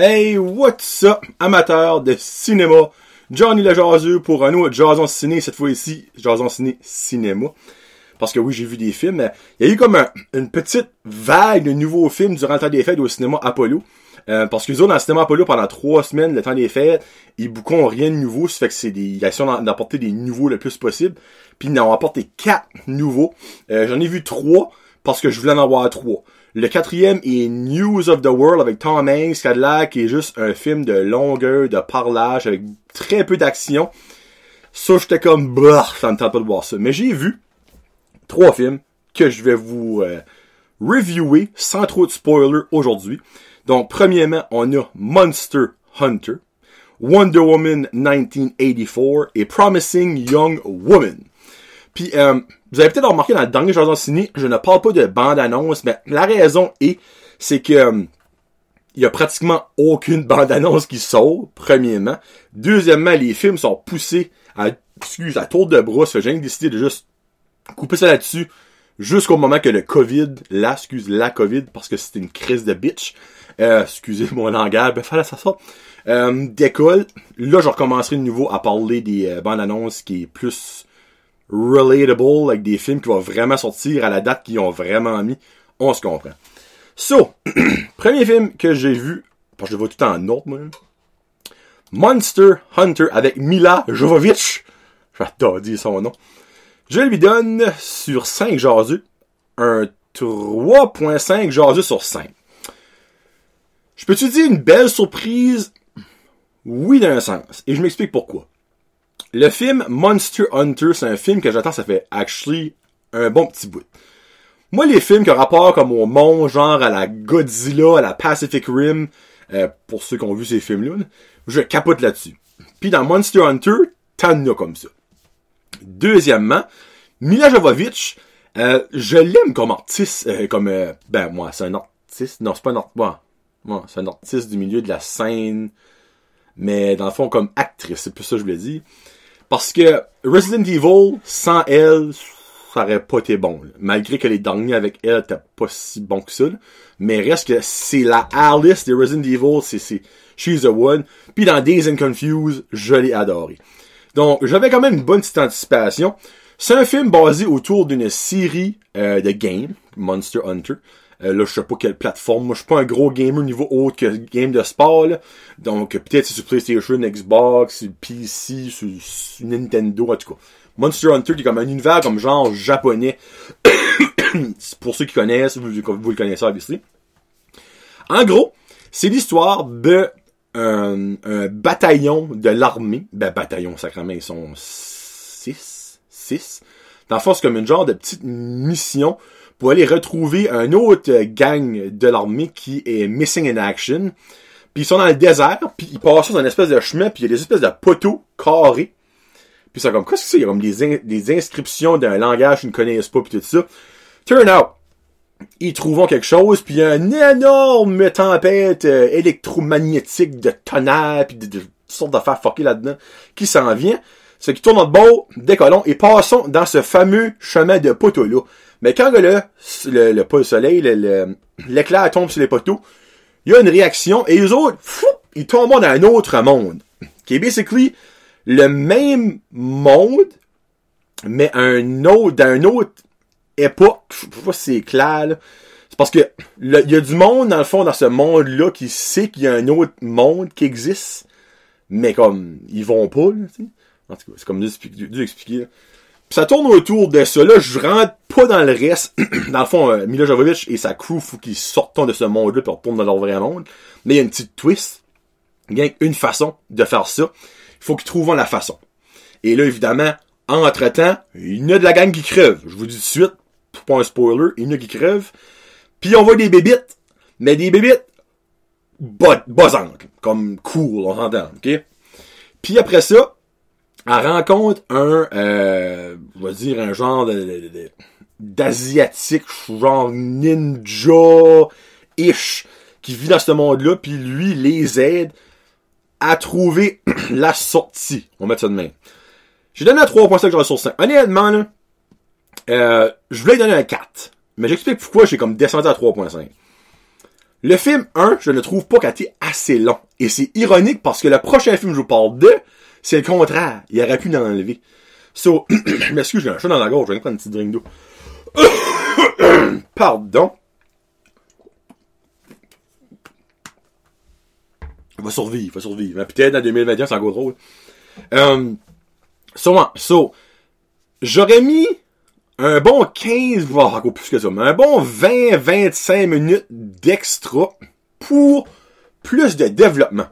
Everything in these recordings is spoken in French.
Hey, what's up, amateurs de cinéma? Johnny le pour un autre Jason Ciné, cette fois-ci, Jason Ciné Cinéma. Parce que oui, j'ai vu des films, il y a eu comme un- une petite vague de nouveaux films durant le temps des fêtes au cinéma Apollo. Euh, parce que les autres, dans le cinéma Apollo, pendant trois semaines, le temps des fêtes, ils bouquons rien de nouveau, ça fait que c'est des, ils d'apporter des nouveaux le plus possible. Puis ils en ont apporté quatre nouveaux. Euh, J'en ai vu trois, parce que je voulais en avoir trois. Le quatrième est News of the World avec Tom Hanks, Cadillac, qui est juste un film de longueur, de parlage, avec très peu d'action. Ça, j'étais comme, bah, ça me tente pas de voir ça. Mais j'ai vu trois films que je vais vous euh, reviewer sans trop de spoilers aujourd'hui. Donc, premièrement, on a Monster Hunter, Wonder Woman 1984 et Promising Young Woman. Puis, euh, vous avez peut-être remarqué dans le dernier Jason Ciné, je ne parle pas de bande-annonce, mais la raison est, c'est que euh, il y a pratiquement aucune bande-annonce qui sort, premièrement. Deuxièmement, les films sont poussés à, excuse, à tour de bras. J'ai décidé de juste couper ça là-dessus jusqu'au moment que le COVID, là, excuse, la COVID, parce que c'était une crise de bitch, euh, excusez mon langage, ben fallait ça ça, euh, décolle. Là, je recommencerai de nouveau à parler des euh, bandes annonces qui est plus relatable, avec des films qui vont vraiment sortir à la date qu'ils ont vraiment mis. On se comprend. So, premier film que j'ai vu, parce que je le vois tout en ordre, moi. Monster Hunter avec Mila Jovovich. J'adore dire son nom. Je lui donne sur 5 jaseux un 3.5 jaseux sur 5. Je peux-tu dire une belle surprise? Oui, d'un sens. Et je m'explique pourquoi. Le film Monster Hunter, c'est un film que j'attends, ça fait actually un bon petit bout. Moi, les films qui ont rapport comme au monde, genre à la Godzilla, à la Pacific Rim, euh, pour ceux qui ont vu ces films-là, là, je capote là-dessus. Puis dans Monster Hunter, t'en as comme ça. Deuxièmement, Mila Jovovich, euh, je l'aime comme artiste, euh, comme, euh, ben, moi, c'est un artiste, non, c'est pas un artiste, moi, moi, c'est un artiste du milieu de la scène, mais dans le fond, comme actrice, c'est plus ça que je voulais dire. Parce que Resident Evil, sans elle, ça aurait pas été bon, malgré que les derniers avec elle étaient pas si bons que ça, mais reste que c'est la Alice de Resident Evil, c'est, c'est, she's the one, puis dans Days and Confused, je l'ai adoré. Donc, j'avais quand même une bonne petite anticipation. C'est un film basé autour d'une série euh, de games, Monster Hunter. Euh, là, je sais pas quelle plateforme. Moi, je suis pas un gros gamer niveau autre que game de sport. Là. Donc, euh, peut-être sur PlayStation, Xbox, PC, sur, Nintendo, en tout cas. Monster Hunter, qui est comme un univers comme genre japonais. Pour ceux qui connaissent, vous, le connaissez, obviously. En gros, c'est l'histoire de un, un bataillon de l'armée. Ben, bataillon, sacrément, ils sont six. Six. Dans le fond, c'est comme une genre de petite mission pour aller retrouver un autre gang de l'armée qui est missing in action. Puis ils sont dans le désert, puis ils passent sur une espèce de chemin, puis il y a des espèces de poteaux carrés. Puis c'est comme, qu'est-ce que c'est? Il y a comme des, in- des inscriptions d'un langage qu'ils ne connaissent pas, puis tout ça. Turn out, ils trouvent quelque chose, puis il y a une énorme tempête euh, électromagnétique de tonnerre, puis de, de sortes d'affaires fuckées là-dedans, qui s'en vient. C'est qu'ils tournent notre bord, décollons, et passons dans ce fameux chemin de poteaux-là. Mais quand le, le, le, pas le soleil, le- le- l'éclair tombe sur les poteaux, il y a une réaction, et les autres, fou, ils tombent dans un autre monde. Qui est basically le même monde, mais un autre, une autre époque. Je sais pas si c'est clair, là. C'est parce que il y a du monde, dans le fond, dans ce monde-là, qui sait qu'il y a un autre monde qui existe, mais comme, ils vont pas, là. En tout cas, c'est comme dû expliquer, ça tourne autour de ça. Là, je rentre pas dans le reste. dans le fond, euh, Mila Jovovich et sa crew, faut qu'ils sortent de ce monde-là puis retournent dans leur vrai monde. Mais il y a une petite twist. Il y a une façon de faire ça. Il faut qu'ils trouvent la façon. Et là, évidemment, entre-temps, il y a de la gang qui crève. Je vous dis tout de suite, pour pas un spoiler, il y en a qui crèvent. Puis on voit des bébites, mais des bébites bossantes, comme cool, on s'entend, ok? Puis après ça, elle rencontre un, euh, je vais dire un genre de, d'asiatique, genre ninja-ish, qui vit dans ce monde-là, puis lui les aide à trouver la sortie. On va mettre ça de même. J'ai donné un 3.5 sur 5. Honnêtement, là, euh, je voulais lui donner un 4. Mais j'explique pourquoi j'ai comme descendu à 3.5. Le film 1, je ne trouve pas été assez long. Et c'est ironique parce que le prochain film que je vous parle de, c'est le contraire. Il aurait pu l'enlever. So, m'excuse, j'ai un chat dans la gorge, je vais prendre une petite drink d'eau. Pardon. Il va survivre, va survivre. Mais peut-être en 2021, c'est encore drôle. Euh, so, so, j'aurais mis un bon 15, voire encore plus que ça, mais un bon 20-25 minutes d'extra pour plus de développement.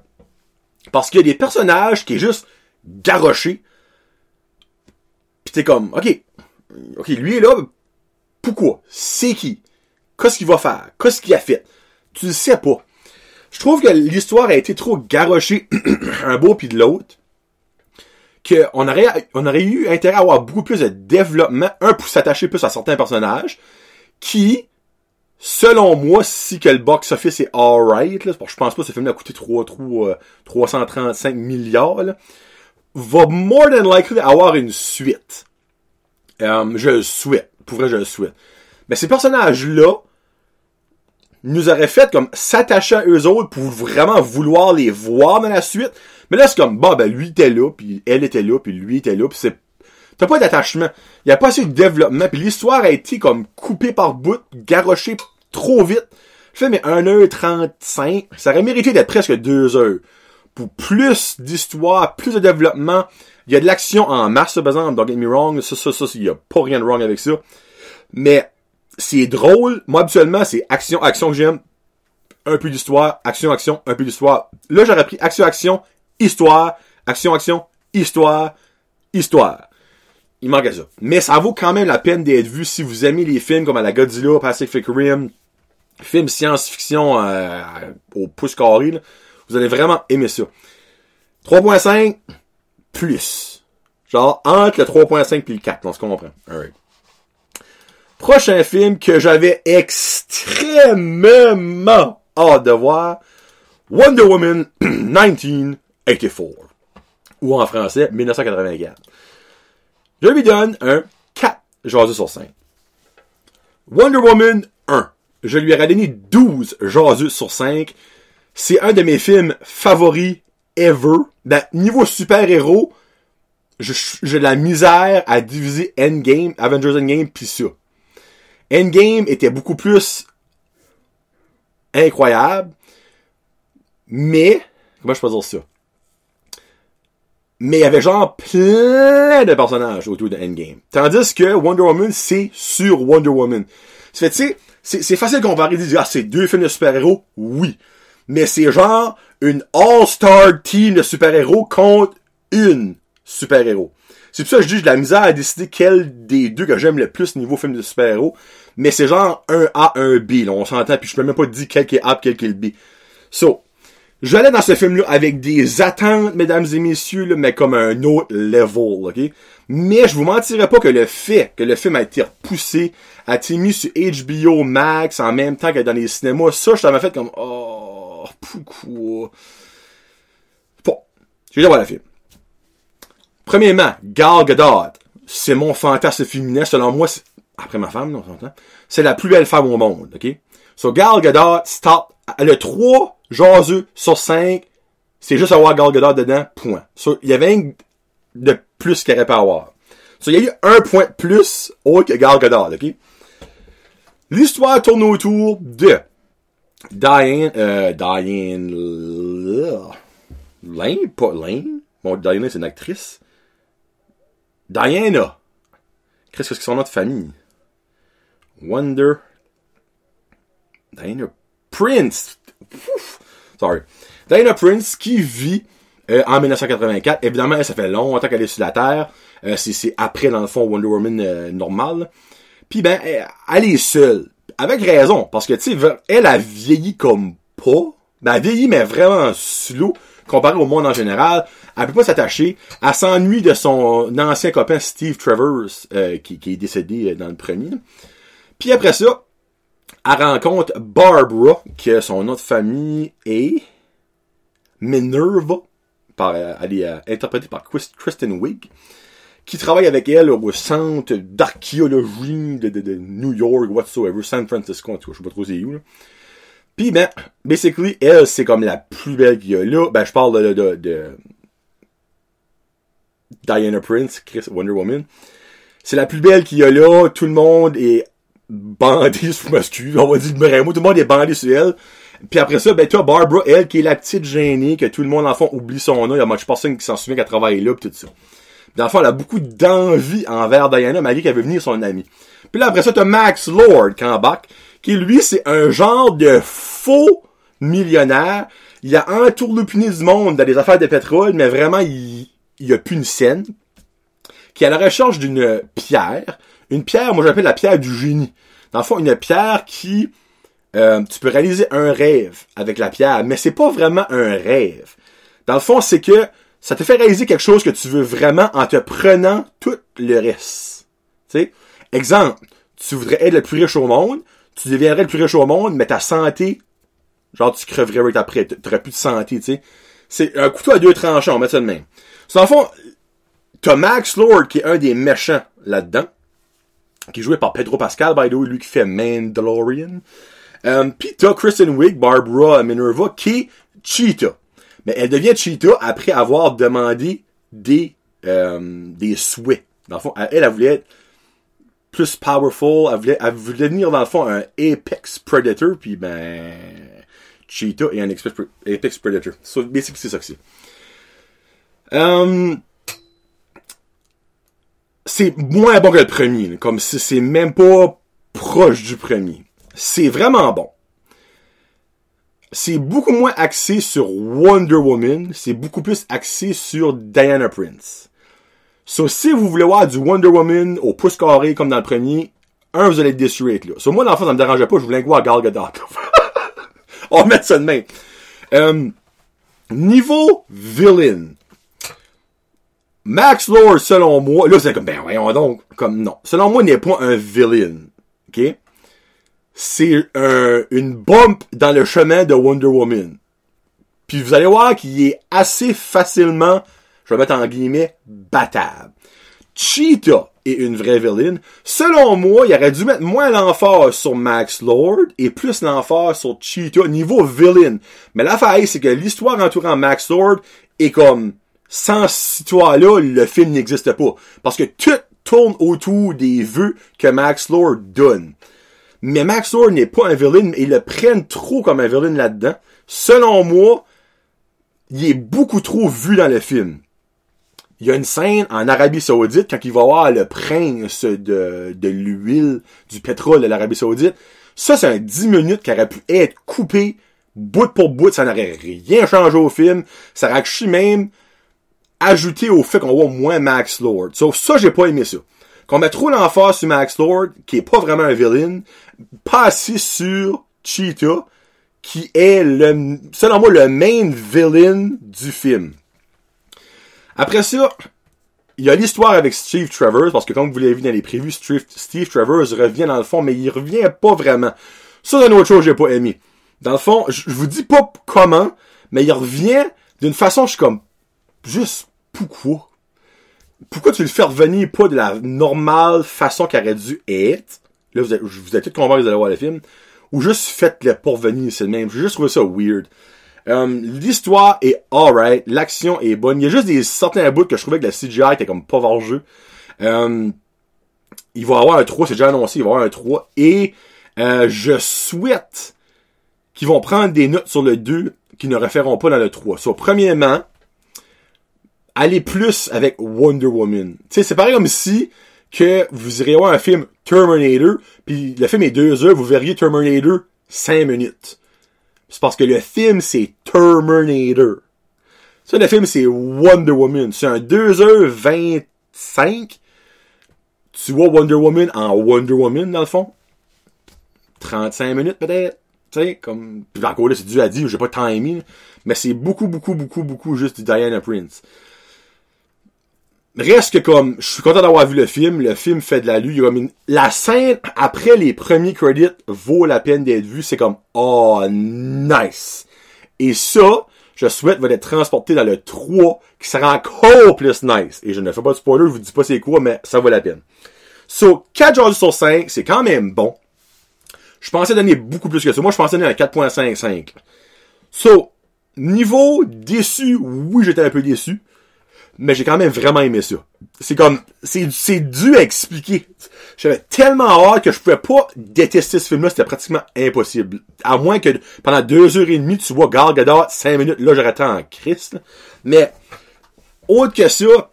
Parce qu'il y a des personnages qui est juste garoché. Pis t'es comme, ok, ok, lui est là, pourquoi? C'est qui? Qu'est-ce qu'il va faire? Qu'est-ce qu'il a fait? Tu le sais pas. Je trouve que l'histoire a été trop garochée un beau puis de l'autre. Qu'on aurait, on aurait eu intérêt à avoir beaucoup plus de développement. Un, pour s'attacher plus à certains personnages. Qui, selon moi, si que le box-office est alright, je pense pas que ce film a coûté 3, 3, 335 milliards, va more than likely avoir une suite. Euh, je le souhaite. Pour vrai, je le souhaite. Mais ces personnages-là nous auraient fait comme s'attacher à eux autres pour vraiment vouloir les voir dans la suite. Mais là, c'est comme, bah, ben, lui était là, puis elle était là, puis lui était là, puis c'est... T'as pas d'attachement. Il a pas assez de développement, puis l'histoire a été comme coupée par bout, garochée trop vite. Je fais, mais 1h35, ça aurait mérité d'être presque 2 heures. Pour plus d'histoire, plus de développement, il y a de l'action en masse, par exemple, don't get me wrong, ça, ça, ça, il y a pas rien de wrong avec ça. Mais, c'est drôle. Moi, habituellement, c'est action, action que j'aime. Un peu d'histoire, action, action, un peu d'histoire. Là, j'aurais pris action, action, histoire, action, action, histoire, histoire. Il manque à ça. Mais ça vaut quand même la peine d'être vu si vous aimez les films comme à la Godzilla, Pacific Rim, films science-fiction euh, au pouce carré. Vous allez vraiment aimer ça. 3.5, plus. Genre, entre le 3.5 et le 4, on se comprend. Alright. Prochain film que j'avais extrêmement hâte de voir, Wonder Woman 1984. Ou en français, 1984. Je lui donne un 4 jaseux sur 5. Wonder Woman 1. Je lui ai donné 12 jaseux sur 5. C'est un de mes films favoris ever. Ben, niveau super-héros, j'ai de la misère à diviser Endgame, Avengers Endgame, pis ça. Endgame était beaucoup plus incroyable, mais, comment je peux dire ça? Mais il y avait genre plein de personnages autour de Endgame. Tandis que Wonder Woman, c'est sur Wonder Woman. C'est facile de comparer, dire, ah, c'est deux films de super-héros, oui. Mais c'est genre une all-star team de super-héros contre une super-héros. C'est pour ça que je dis, j'ai de la misère à décider quel des deux que j'aime le plus niveau film de super-héros. Mais c'est genre un A, un B, là, on s'entend, puis je peux même pas dire quel qui est A, quel qui est le B. So, j'allais dans ce film-là avec des attentes, mesdames et messieurs, mais comme un autre level, ok? Mais je vous mentirais pas que le fait que le film a été repoussé, a été mis sur HBO Max en même temps que dans les cinémas, ça, je t'avais fait comme, oh, pourquoi? Bon, je vais voir le film. Premièrement, Gal Gadot, c'est mon fantasme féminin. Selon moi, après ma femme, non, c'est la plus belle femme au monde, ok? So, Gal Gadot, stop. Le 3 jaseux sur 5, c'est juste avoir Gal Gadot dedans, point. So, il y avait un de plus qu'il aurait pas avoir. So, il y a eu un point de plus autre que Gal Gadot, ok? L'histoire tourne autour de Diane, euh, Diane, Lane, pas Lane? Bon, Diane, c'est une actrice. Diana. Qu'est-ce que c'est son nom de famille? Wonder. Diana Prince. Sorry. Diana Prince qui vit euh, en 1984. Évidemment, ça fait longtemps qu'elle est sur la Terre. Euh, c'est après, dans le fond, Wonder Woman euh, normal. Puis ben, elle, est seule. Avec raison. Parce que, tu sais, elle a vieilli comme pas. Ben, elle vieillit, mais vraiment slow comparé au monde en général. Elle peut pas s'attacher. Elle s'ennuie de son ancien copain Steve Travers, euh, qui, qui, est décédé euh, dans le premier. Puis après ça, elle rencontre Barbara, que son nom de famille est Minerva. Par, euh, elle est interprétée par Kristen Wiig qui travaille avec elle au centre d'archéologie de, de, New York, whatsoever, San Francisco, en tout cas, je sais pas trop c'est où. Là. Puis, ben, basically, elle, c'est comme la plus belle qu'il y a là. Ben, je parle de, de, de Diana Prince, Chris Wonder Woman. C'est la plus belle qu'il y a là. Tout le monde est bandé, je m'excuse, on va dire le mot. Tout le monde est bandé sur elle. Puis après ça, ben, toi, Barbara, elle, qui est la petite gênée, que tout le monde, en fond, oublie son nom. Il y a much personne qui s'en souvient qu'elle travaille là, pis tout ça. Dans le fond, elle a beaucoup d'envie envers Diana, malgré qu'elle veut venir son amie. Puis là, après ça, t'as Max Lord, back, qui lui, c'est un genre de faux millionnaire. Il a entourloupiné du monde dans des affaires de pétrole, mais vraiment, il, il a plus une scène. Qui est à la recherche d'une pierre. Une pierre, moi j'appelle la pierre du génie. Dans le fond, une pierre qui, euh, tu peux réaliser un rêve avec la pierre, mais c'est pas vraiment un rêve. Dans le fond, c'est que ça te fait réaliser quelque chose que tu veux vraiment en te prenant tout le reste. Tu sais, exemple, tu voudrais être le plus riche au monde, tu deviendrais le plus riche au monde, mais ta santé, genre tu creverais avec après, t'aurais plus de santé, tu sais. C'est un couteau à deux tranchants, on met ça de même. Dans le fond, t'as Max Lord qui est un des méchants là-dedans, qui est joué par Pedro Pascal, by the way, lui qui fait Mandalorian. Euh, Pis t'as Kristen Wiig, Barbara Minerva, qui est. Mais elle devient Cheetah après avoir demandé des, euh, des souhaits. Dans le fond, elle, elle voulait être plus powerful, elle voulait, elle voulait devenir dans le fond un Apex Predator, puis ben, Cheetah est un Apex Predator. So, basically, c'est ça que c'est. Um, c'est moins bon que le premier, comme si c'est même pas proche du premier. C'est vraiment bon. C'est beaucoup moins axé sur Wonder Woman, c'est beaucoup plus axé sur Diana Prince. So, si vous voulez voir du Wonder Woman au pouce carré comme dans le premier, un, vous allez être déçu là. So, moi, dans le fond, ça me dérangeait pas, je voulais voir Gal Gadot. On va mettre ça de main. Um, niveau villain. Max Lord, selon moi, là, c'est comme, ben, voyons donc, comme, non. Selon moi, n'est pas un villain. OK? C'est un, une bump dans le chemin de Wonder Woman. Puis vous allez voir qu'il est assez facilement je vais mettre en guillemets, battable. Cheetah est une vraie villaine. Selon moi, il aurait dû mettre moins l'emphase sur Max Lord et plus l'emphase sur Cheetah niveau villain. Mais l'affaire, c'est que l'histoire entourant Max Lord est comme, sans cette histoire-là, le film n'existe pas. Parce que tout tourne autour des vœux que Max Lord donne. Mais Max Lord n'est pas un villain, ils le prennent trop comme un villain là-dedans. Selon moi, il est beaucoup trop vu dans le film il y a une scène en Arabie Saoudite quand il va voir le prince de, de l'huile, du pétrole de l'Arabie Saoudite. Ça, c'est un 10 minutes qui aurait pu être coupé bout pour bout. Ça n'aurait rien changé au film. Ça aurait même ajouté au fait qu'on voit moins Max Lord. Sauf ça, j'ai pas aimé ça. Qu'on met trop l'emphase sur Max Lord, qui est pas vraiment un villain, pas assez sur Cheetah, qui est le, selon moi, le main villain du film. Après ça, il y a l'histoire avec Steve Travers, parce que comme vous l'avez vu dans les prévus, Steve, Steve Travers revient dans le fond, mais il revient pas vraiment. Ça, c'est une autre chose que j'ai pas aimé. Dans le fond, je, vous dis pas comment, mais il revient d'une façon, je suis comme, juste, pourquoi? Pourquoi tu le fais revenir pas de la normale façon qu'il aurait dû être? Là, vous êtes, vous êtes tous convaincus d'aller voir le film? Ou juste faites-le pour revenir, c'est le même? J'ai juste trouvé ça weird. Um, l'histoire est alright, l'action est bonne. Il y a juste des certains bouts que je trouvais que la CGI était comme pas vers jeu. Um, il va y avoir un 3, c'est déjà annoncé, il va y avoir un 3. Et euh, je souhaite qu'ils vont prendre des notes sur le 2 qui ne referont pas dans le 3. So, premièrement, aller plus avec Wonder Woman. Tu sais, c'est pareil comme si que vous iriez voir un film Terminator, puis le film est 2 heures, vous verriez Terminator 5 minutes. C'est parce que le film, c'est Terminator. Ça, le film, c'est Wonder Woman. C'est un 2h25. Tu vois Wonder Woman en Wonder Woman, dans le fond? 35 minutes, peut-être? Tu sais, comme... Puis encore là, c'est dû à dire, j'ai pas timé. Mais c'est beaucoup, beaucoup, beaucoup, beaucoup juste du Diana Prince. Reste que comme, je suis content d'avoir vu le film, le film fait de la lue, la scène après les premiers credits vaut la peine d'être vue, c'est comme, oh, nice. Et ça, je souhaite va être transporté dans le 3, qui sera encore plus nice. Et je ne fais pas de spoiler, je vous dis pas c'est quoi, mais ça vaut la peine. So, 4 jours sur 5, c'est quand même bon. Je pensais donner beaucoup plus que ça. Moi, je pensais donner un 4.55. So, niveau déçu, oui, j'étais un peu déçu. Mais j'ai quand même vraiment aimé ça. C'est comme, c'est, dû à expliquer. J'avais tellement hâte que je pouvais pas détester ce film-là, c'était pratiquement impossible. À moins que pendant deux heures et demie, tu vois Gal Gadot, cinq minutes, là, j'aurais en Christ. Mais, autre que ça,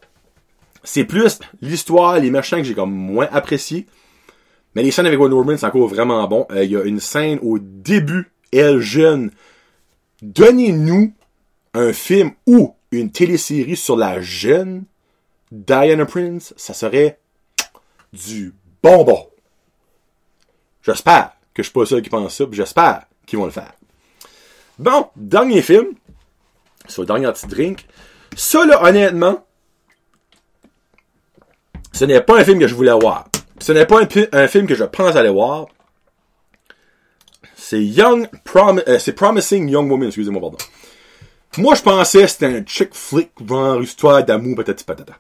c'est plus l'histoire, les machins que j'ai comme moins apprécié. Mais les scènes avec Wonder Woman, c'est encore vraiment bon. Euh, Il y a une scène au début, elle jeune. Donnez-nous un film ou une télésérie sur la jeune Diana Prince, ça serait du bonbon. J'espère que je suis pas le seul qui pense ça, j'espère qu'ils vont le faire. Bon, dernier film. C'est le dernier petit drink. Ça, là, honnêtement, ce n'est pas un film que je voulais voir. Ce n'est pas un film que je pense aller voir. C'est Young Prom euh, c'est Promising Young Woman, excusez-moi, pardon. Moi, je pensais que c'était un chick flick, genre histoire d'amour, patati patata.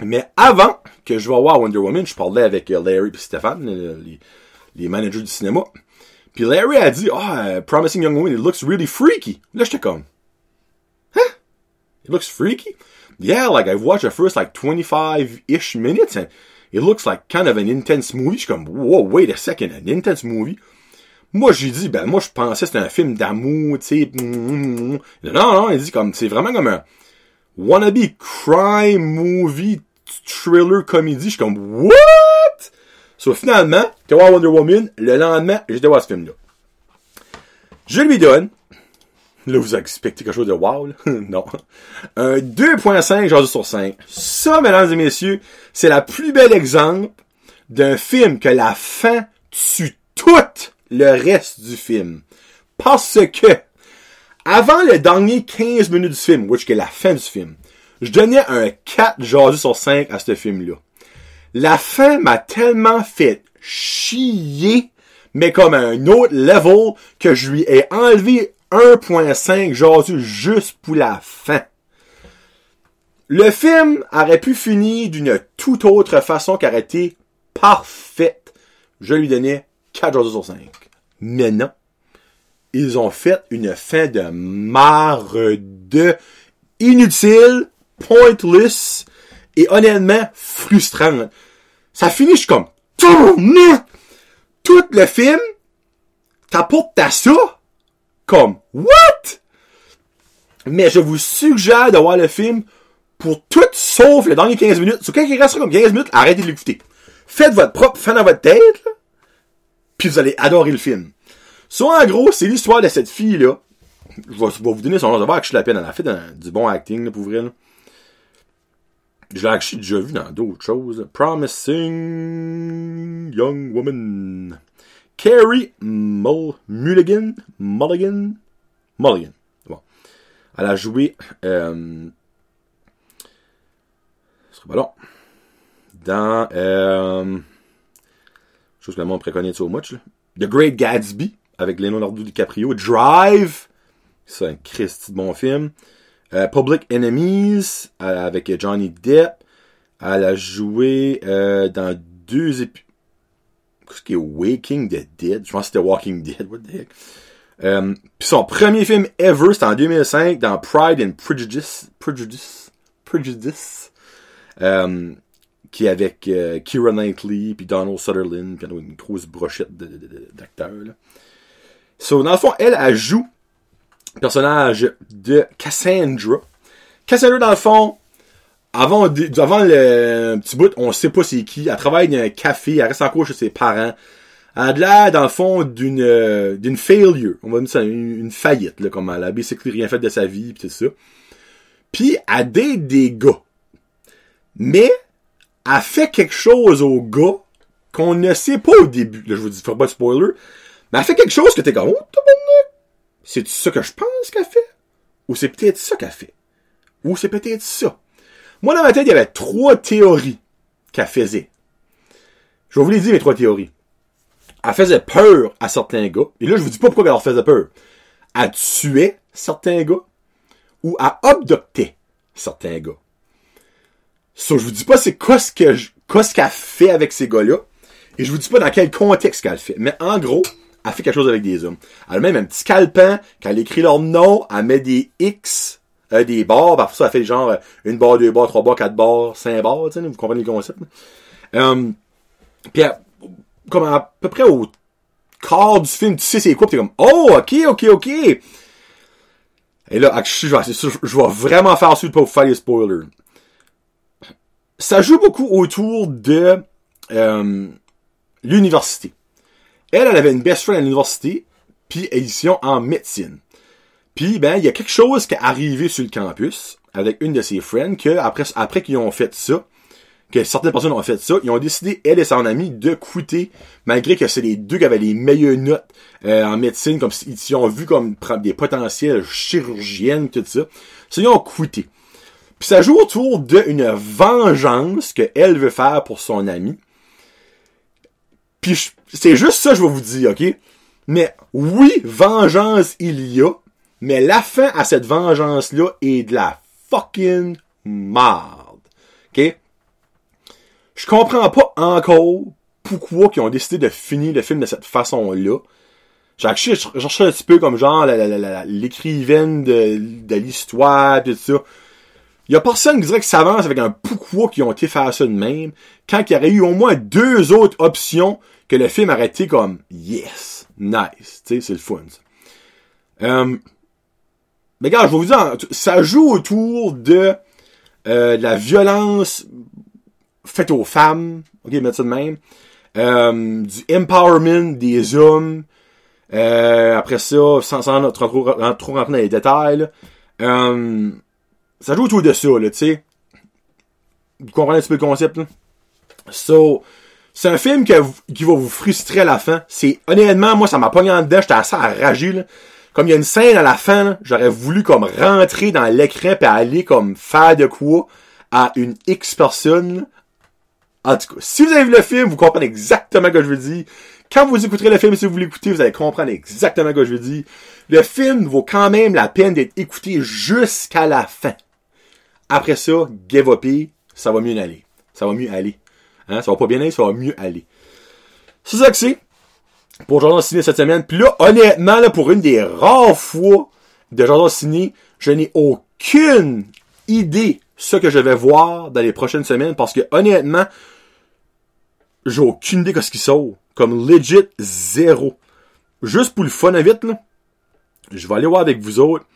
Mais avant que je vais voir Wonder Woman, je parlais avec euh, Larry et Stéphane, euh, les, managers du cinéma. Puis Larry a dit, ah, euh, Promising Young Woman, it looks really freaky. Là, j'étais comme, huh? It looks freaky? Yeah, like I've watched the first like 25-ish minutes and it looks like kind of an intense movie. Je suis comme, whoa, wait a second, an intense movie? Moi, j'ai dit, ben, moi, je pensais que c'était un film d'amour, tu sais. Non, non, il dit comme, c'est vraiment comme un wannabe crime movie thriller comédie. Je suis comme, what? So, finalement, tu vois Wonder Woman, le lendemain, j'étais voir ce film-là. Je lui donne, là, vous expectez quelque chose de wow, là? non. Un 2.5 genre sur 5. Ça, mesdames et messieurs, c'est la plus belle exemple d'un film que la fin tue tout le reste du film. Parce que, avant le dernier 15 minutes du film, which est la fin du film, je donnais un 4 jaseux sur 5 à ce film-là. La fin m'a tellement fait chier, mais comme à un autre level, que je lui ai enlevé 1.5 jaseux juste pour la fin. Le film aurait pu finir d'une toute autre façon été parfaite. Je lui donnais 4 jaseux sur 5. Mais non. Ils ont fait une fin de marde inutile, pointless et honnêtement frustrante. Ça finit, comme, tourne! Tout le film t'apporte à ça? Comme, what? Mais je vous suggère de voir le film pour tout sauf les derniers 15 minutes. Sur quand il restera comme 15 minutes, arrêtez de l'écouter. Faites votre propre fin dans votre tête, puis vous allez adorer le film. Soit en gros, c'est l'histoire de cette fille-là. Je vais, vous donner son nom de voir que je la peine. Elle a fait du bon acting, là, pour vrai. Je l'ai déjà vu dans d'autres choses. Promising Young Woman. Carrie Mull Mulligan. Mulligan. Mulligan. Bon. Elle a joué. Euh, ce sera pas long. Dans. Euh, chose que le monde préconise so much. Là. The Great Gatsby avec Leonardo DiCaprio. Drive. C'est un Christy de bon film. Euh, Public Enemies euh, avec Johnny Depp. Elle a joué euh, dans deux épisodes. Qu'est-ce qui est Waking the Dead? Je pense que c'était Walking Dead. What the heck? Euh, son premier film ever, c'était en 2005 dans Pride and Prejudice. Prejudice. Prejudice. Qui est avec euh, Keira Knightley puis Donald Sutherland puis une grosse brochette d'acteurs. So, dans le fond, elle, elle joue le personnage de Cassandra. Cassandra, dans le fond, avant, avant le petit bout, on sait pas c'est qui. Elle travaille dans un café, elle reste encore chez ses parents. Elle a l'air, dans le fond, d'une euh, d'une failure. On va dire ça, une, une faillite, là, comme elle a basically rien fait de sa vie, pis tout ça. Puis, elle date des gars. Mais, elle fait quelque chose aux gars qu'on ne sait pas au début. Là, je vous dis, faut pas de spoiler. Mais elle fait quelque chose que t'es comme, oh! C'est ça que je pense qu'elle fait? Ou c'est peut-être ça qu'elle fait? Ou c'est peut-être ça? Moi, dans ma tête, il y avait trois théories qu'elle faisait. Je vais vous les dire, mes trois théories. Elle faisait peur à certains gars. Et là, je vous dis pas pourquoi elle leur faisait peur. Elle tuait certains gars. Ou elle abductait certains gars. Ça, je vous dis pas c'est quoi ce que je- quoi ce qu'elle fait avec ces gars-là. Et je vous dis pas dans quel contexte qu'elle le fait. Mais en gros, elle fait quelque chose avec des hommes. Elle a même un petit calepin, quand elle écrit leur nom, elle met des X, euh, des barres, parfois ça elle fait genre euh, une barre, deux barres, trois barres, quatre barres, cinq barres, tu vous comprenez le concept. Euh, puis comme à peu près au quart du film, tu sais c'est quoi, pis t'es comme, oh, ok, ok, ok. Et là, je, vais vraiment faire suite pour faire les spoilers. Ça joue beaucoup autour de euh, l'université. Elle, elle avait une best friend à l'université, puis édition en médecine. Puis, ben, il y a quelque chose qui est arrivé sur le campus avec une de ses friends que, après, après qu'ils ont fait ça, que certaines personnes ont fait ça, ils ont décidé, elle et son ami, de quitter, malgré que c'est les deux qui avaient les meilleures notes euh, en médecine, comme ils ont vu comme des potentiels chirurgiennes, tout ça. Ça, ils ont quitté. Puis ça joue autour d'une vengeance qu'elle veut faire pour son ami. Puis c'est juste ça que je vais vous dire, ok? Mais oui, vengeance il y a, mais la fin à cette vengeance-là est de la fucking merde. Ok? Je comprends pas encore pourquoi ils ont décidé de finir le film de cette façon-là. J'ai cherché un petit peu comme genre l'écrivaine de, de l'histoire tout ça. Il y a personne qui dirait que ça avance avec un pourquoi qui ont été faire ça de même, quand il y aurait eu au moins deux autres options que le film aurait été comme yes, nice, tu sais, c'est le fun. Euh, mais gars, je vais vous dire, ça joue autour de, euh, la violence faite aux femmes, ok, mettre ça de même, euh, du empowerment des hommes, euh, après ça, sans, sans trop, trop, rentrer dans les détails, euh, ça joue autour de ça, là, tu sais. Vous comprenez un petit peu le concept, là? So, c'est un film qui, va vous frustrer à la fin. C'est, honnêtement, moi, ça m'a pogné en dedans, j'étais assez enragé, là. Comme il y a une scène à la fin, j'aurais voulu comme rentrer dans l'écran et aller comme faire de quoi à une X personne, en tout cas, si vous avez vu le film, vous comprenez exactement ce que je veux dire. Quand vous écouterez le film, si vous l'écoutez, vous allez comprendre exactement ce que je veux dire. Le film vaut quand même la peine d'être écouté jusqu'à la fin. Après ça, give up, ça va mieux aller. Ça va mieux aller. Hein? Ça va pas bien aller, ça va mieux aller. C'est ça que c'est. Pour Jordan Ciné cette semaine. Puis là, honnêtement, là, pour une des rares fois de Jordan Ciné, je n'ai aucune idée ce que je vais voir dans les prochaines semaines parce que honnêtement, j'ai aucune idée de ce qui sort. Comme legit zéro. Juste pour le fun à vite, là, je vais aller voir avec vous autres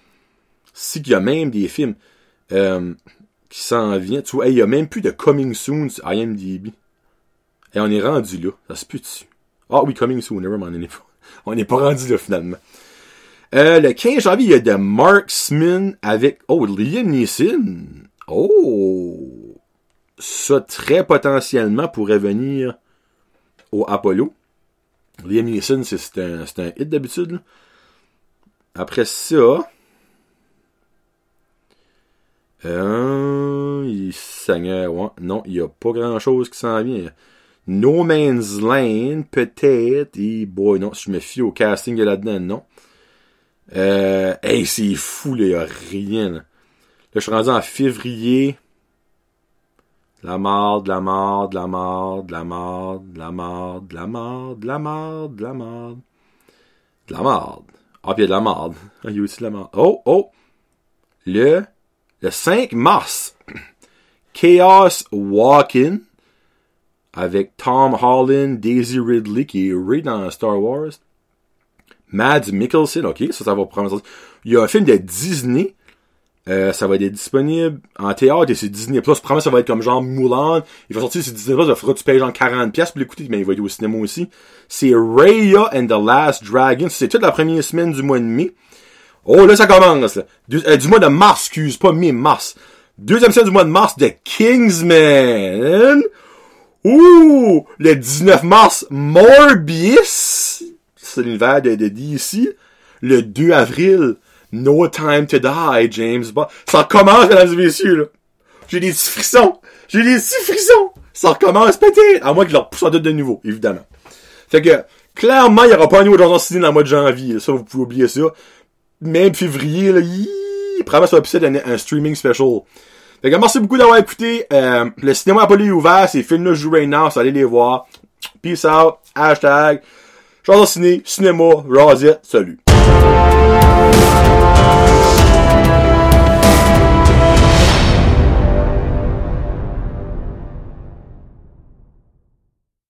si qu'il y a même des films euh, qui s'en viennent. Tu vois, il y a même plus de Coming Soon sur IMDb. Et on est rendu là. Ça se peut dessus. Ah oui, Coming Soon, on n'est pas, on n'est pas rendu là finalement. Euh, le 15 janvier, il y a de Marksman avec, oh, Liam Neeson. Oh! Ça, très potentiellement, pourrait venir au Apollo. Liam Neeson, c'est un, un hit d'habitude. Après ça, euh, il ouais, non, il n'y a pas grand chose qui s'en vient. No Man's Land, peut-être, et boy, non, je me fie au casting là-dedans, non. Euh, hey, c'est fou, il n'y a rien. Là. Là, je suis rendu en février. La marde, la marde, la marde, la marde, la marde, la marde, la marde, la marde. De la marde. Ah, puis il y a de la marde. Il y a aussi de la marde. Oh, oh! Le, le 5 mars, Chaos Walking avec Tom Holland, Daisy Ridley, qui est Ray dans Star Wars. Mads Mikkelsen, ok, ça, ça va prendre. Il y a un film de Disney euh, ça va être disponible en théâtre et c'est Disney Plus. Probablement, ça va être comme genre Moulin. Il va sortir sur Disney Plus. Il faudra que tu payes genre 40 pièces pour l'écouter, mais il va être au cinéma aussi. C'est Raya and the Last Dragon. C'est toute la première semaine du mois de mai. Oh, là, ça commence, Du, euh, du mois de mars, excuse, pas mai, mars. Deuxième semaine du mois de mars de Kingsman. Ouh! Le 19 mars, Morbius. C'est l'univers de, de DC. Le 2 avril, No Time to Die, James Bond. Ça recommence, mesdames et messieurs, là. J'ai des petits frissons. J'ai des petits frissons. Ça recommence peut-être. À moins je leur pousse en de nouveau, évidemment. Fait que, clairement, il n'y aura pas un nouveau Johnson Cine dans le mois de janvier. Ça, vous pouvez oublier ça. Même février, là, yii, probablement ça va un, streaming special. Fait que merci beaucoup d'avoir écouté. Euh, le cinéma Apollo est ouvert. Ces films-là jouent right now. Allez les voir. Peace out. Hashtag. Jason Ciné, cinéma, Rosette, salut.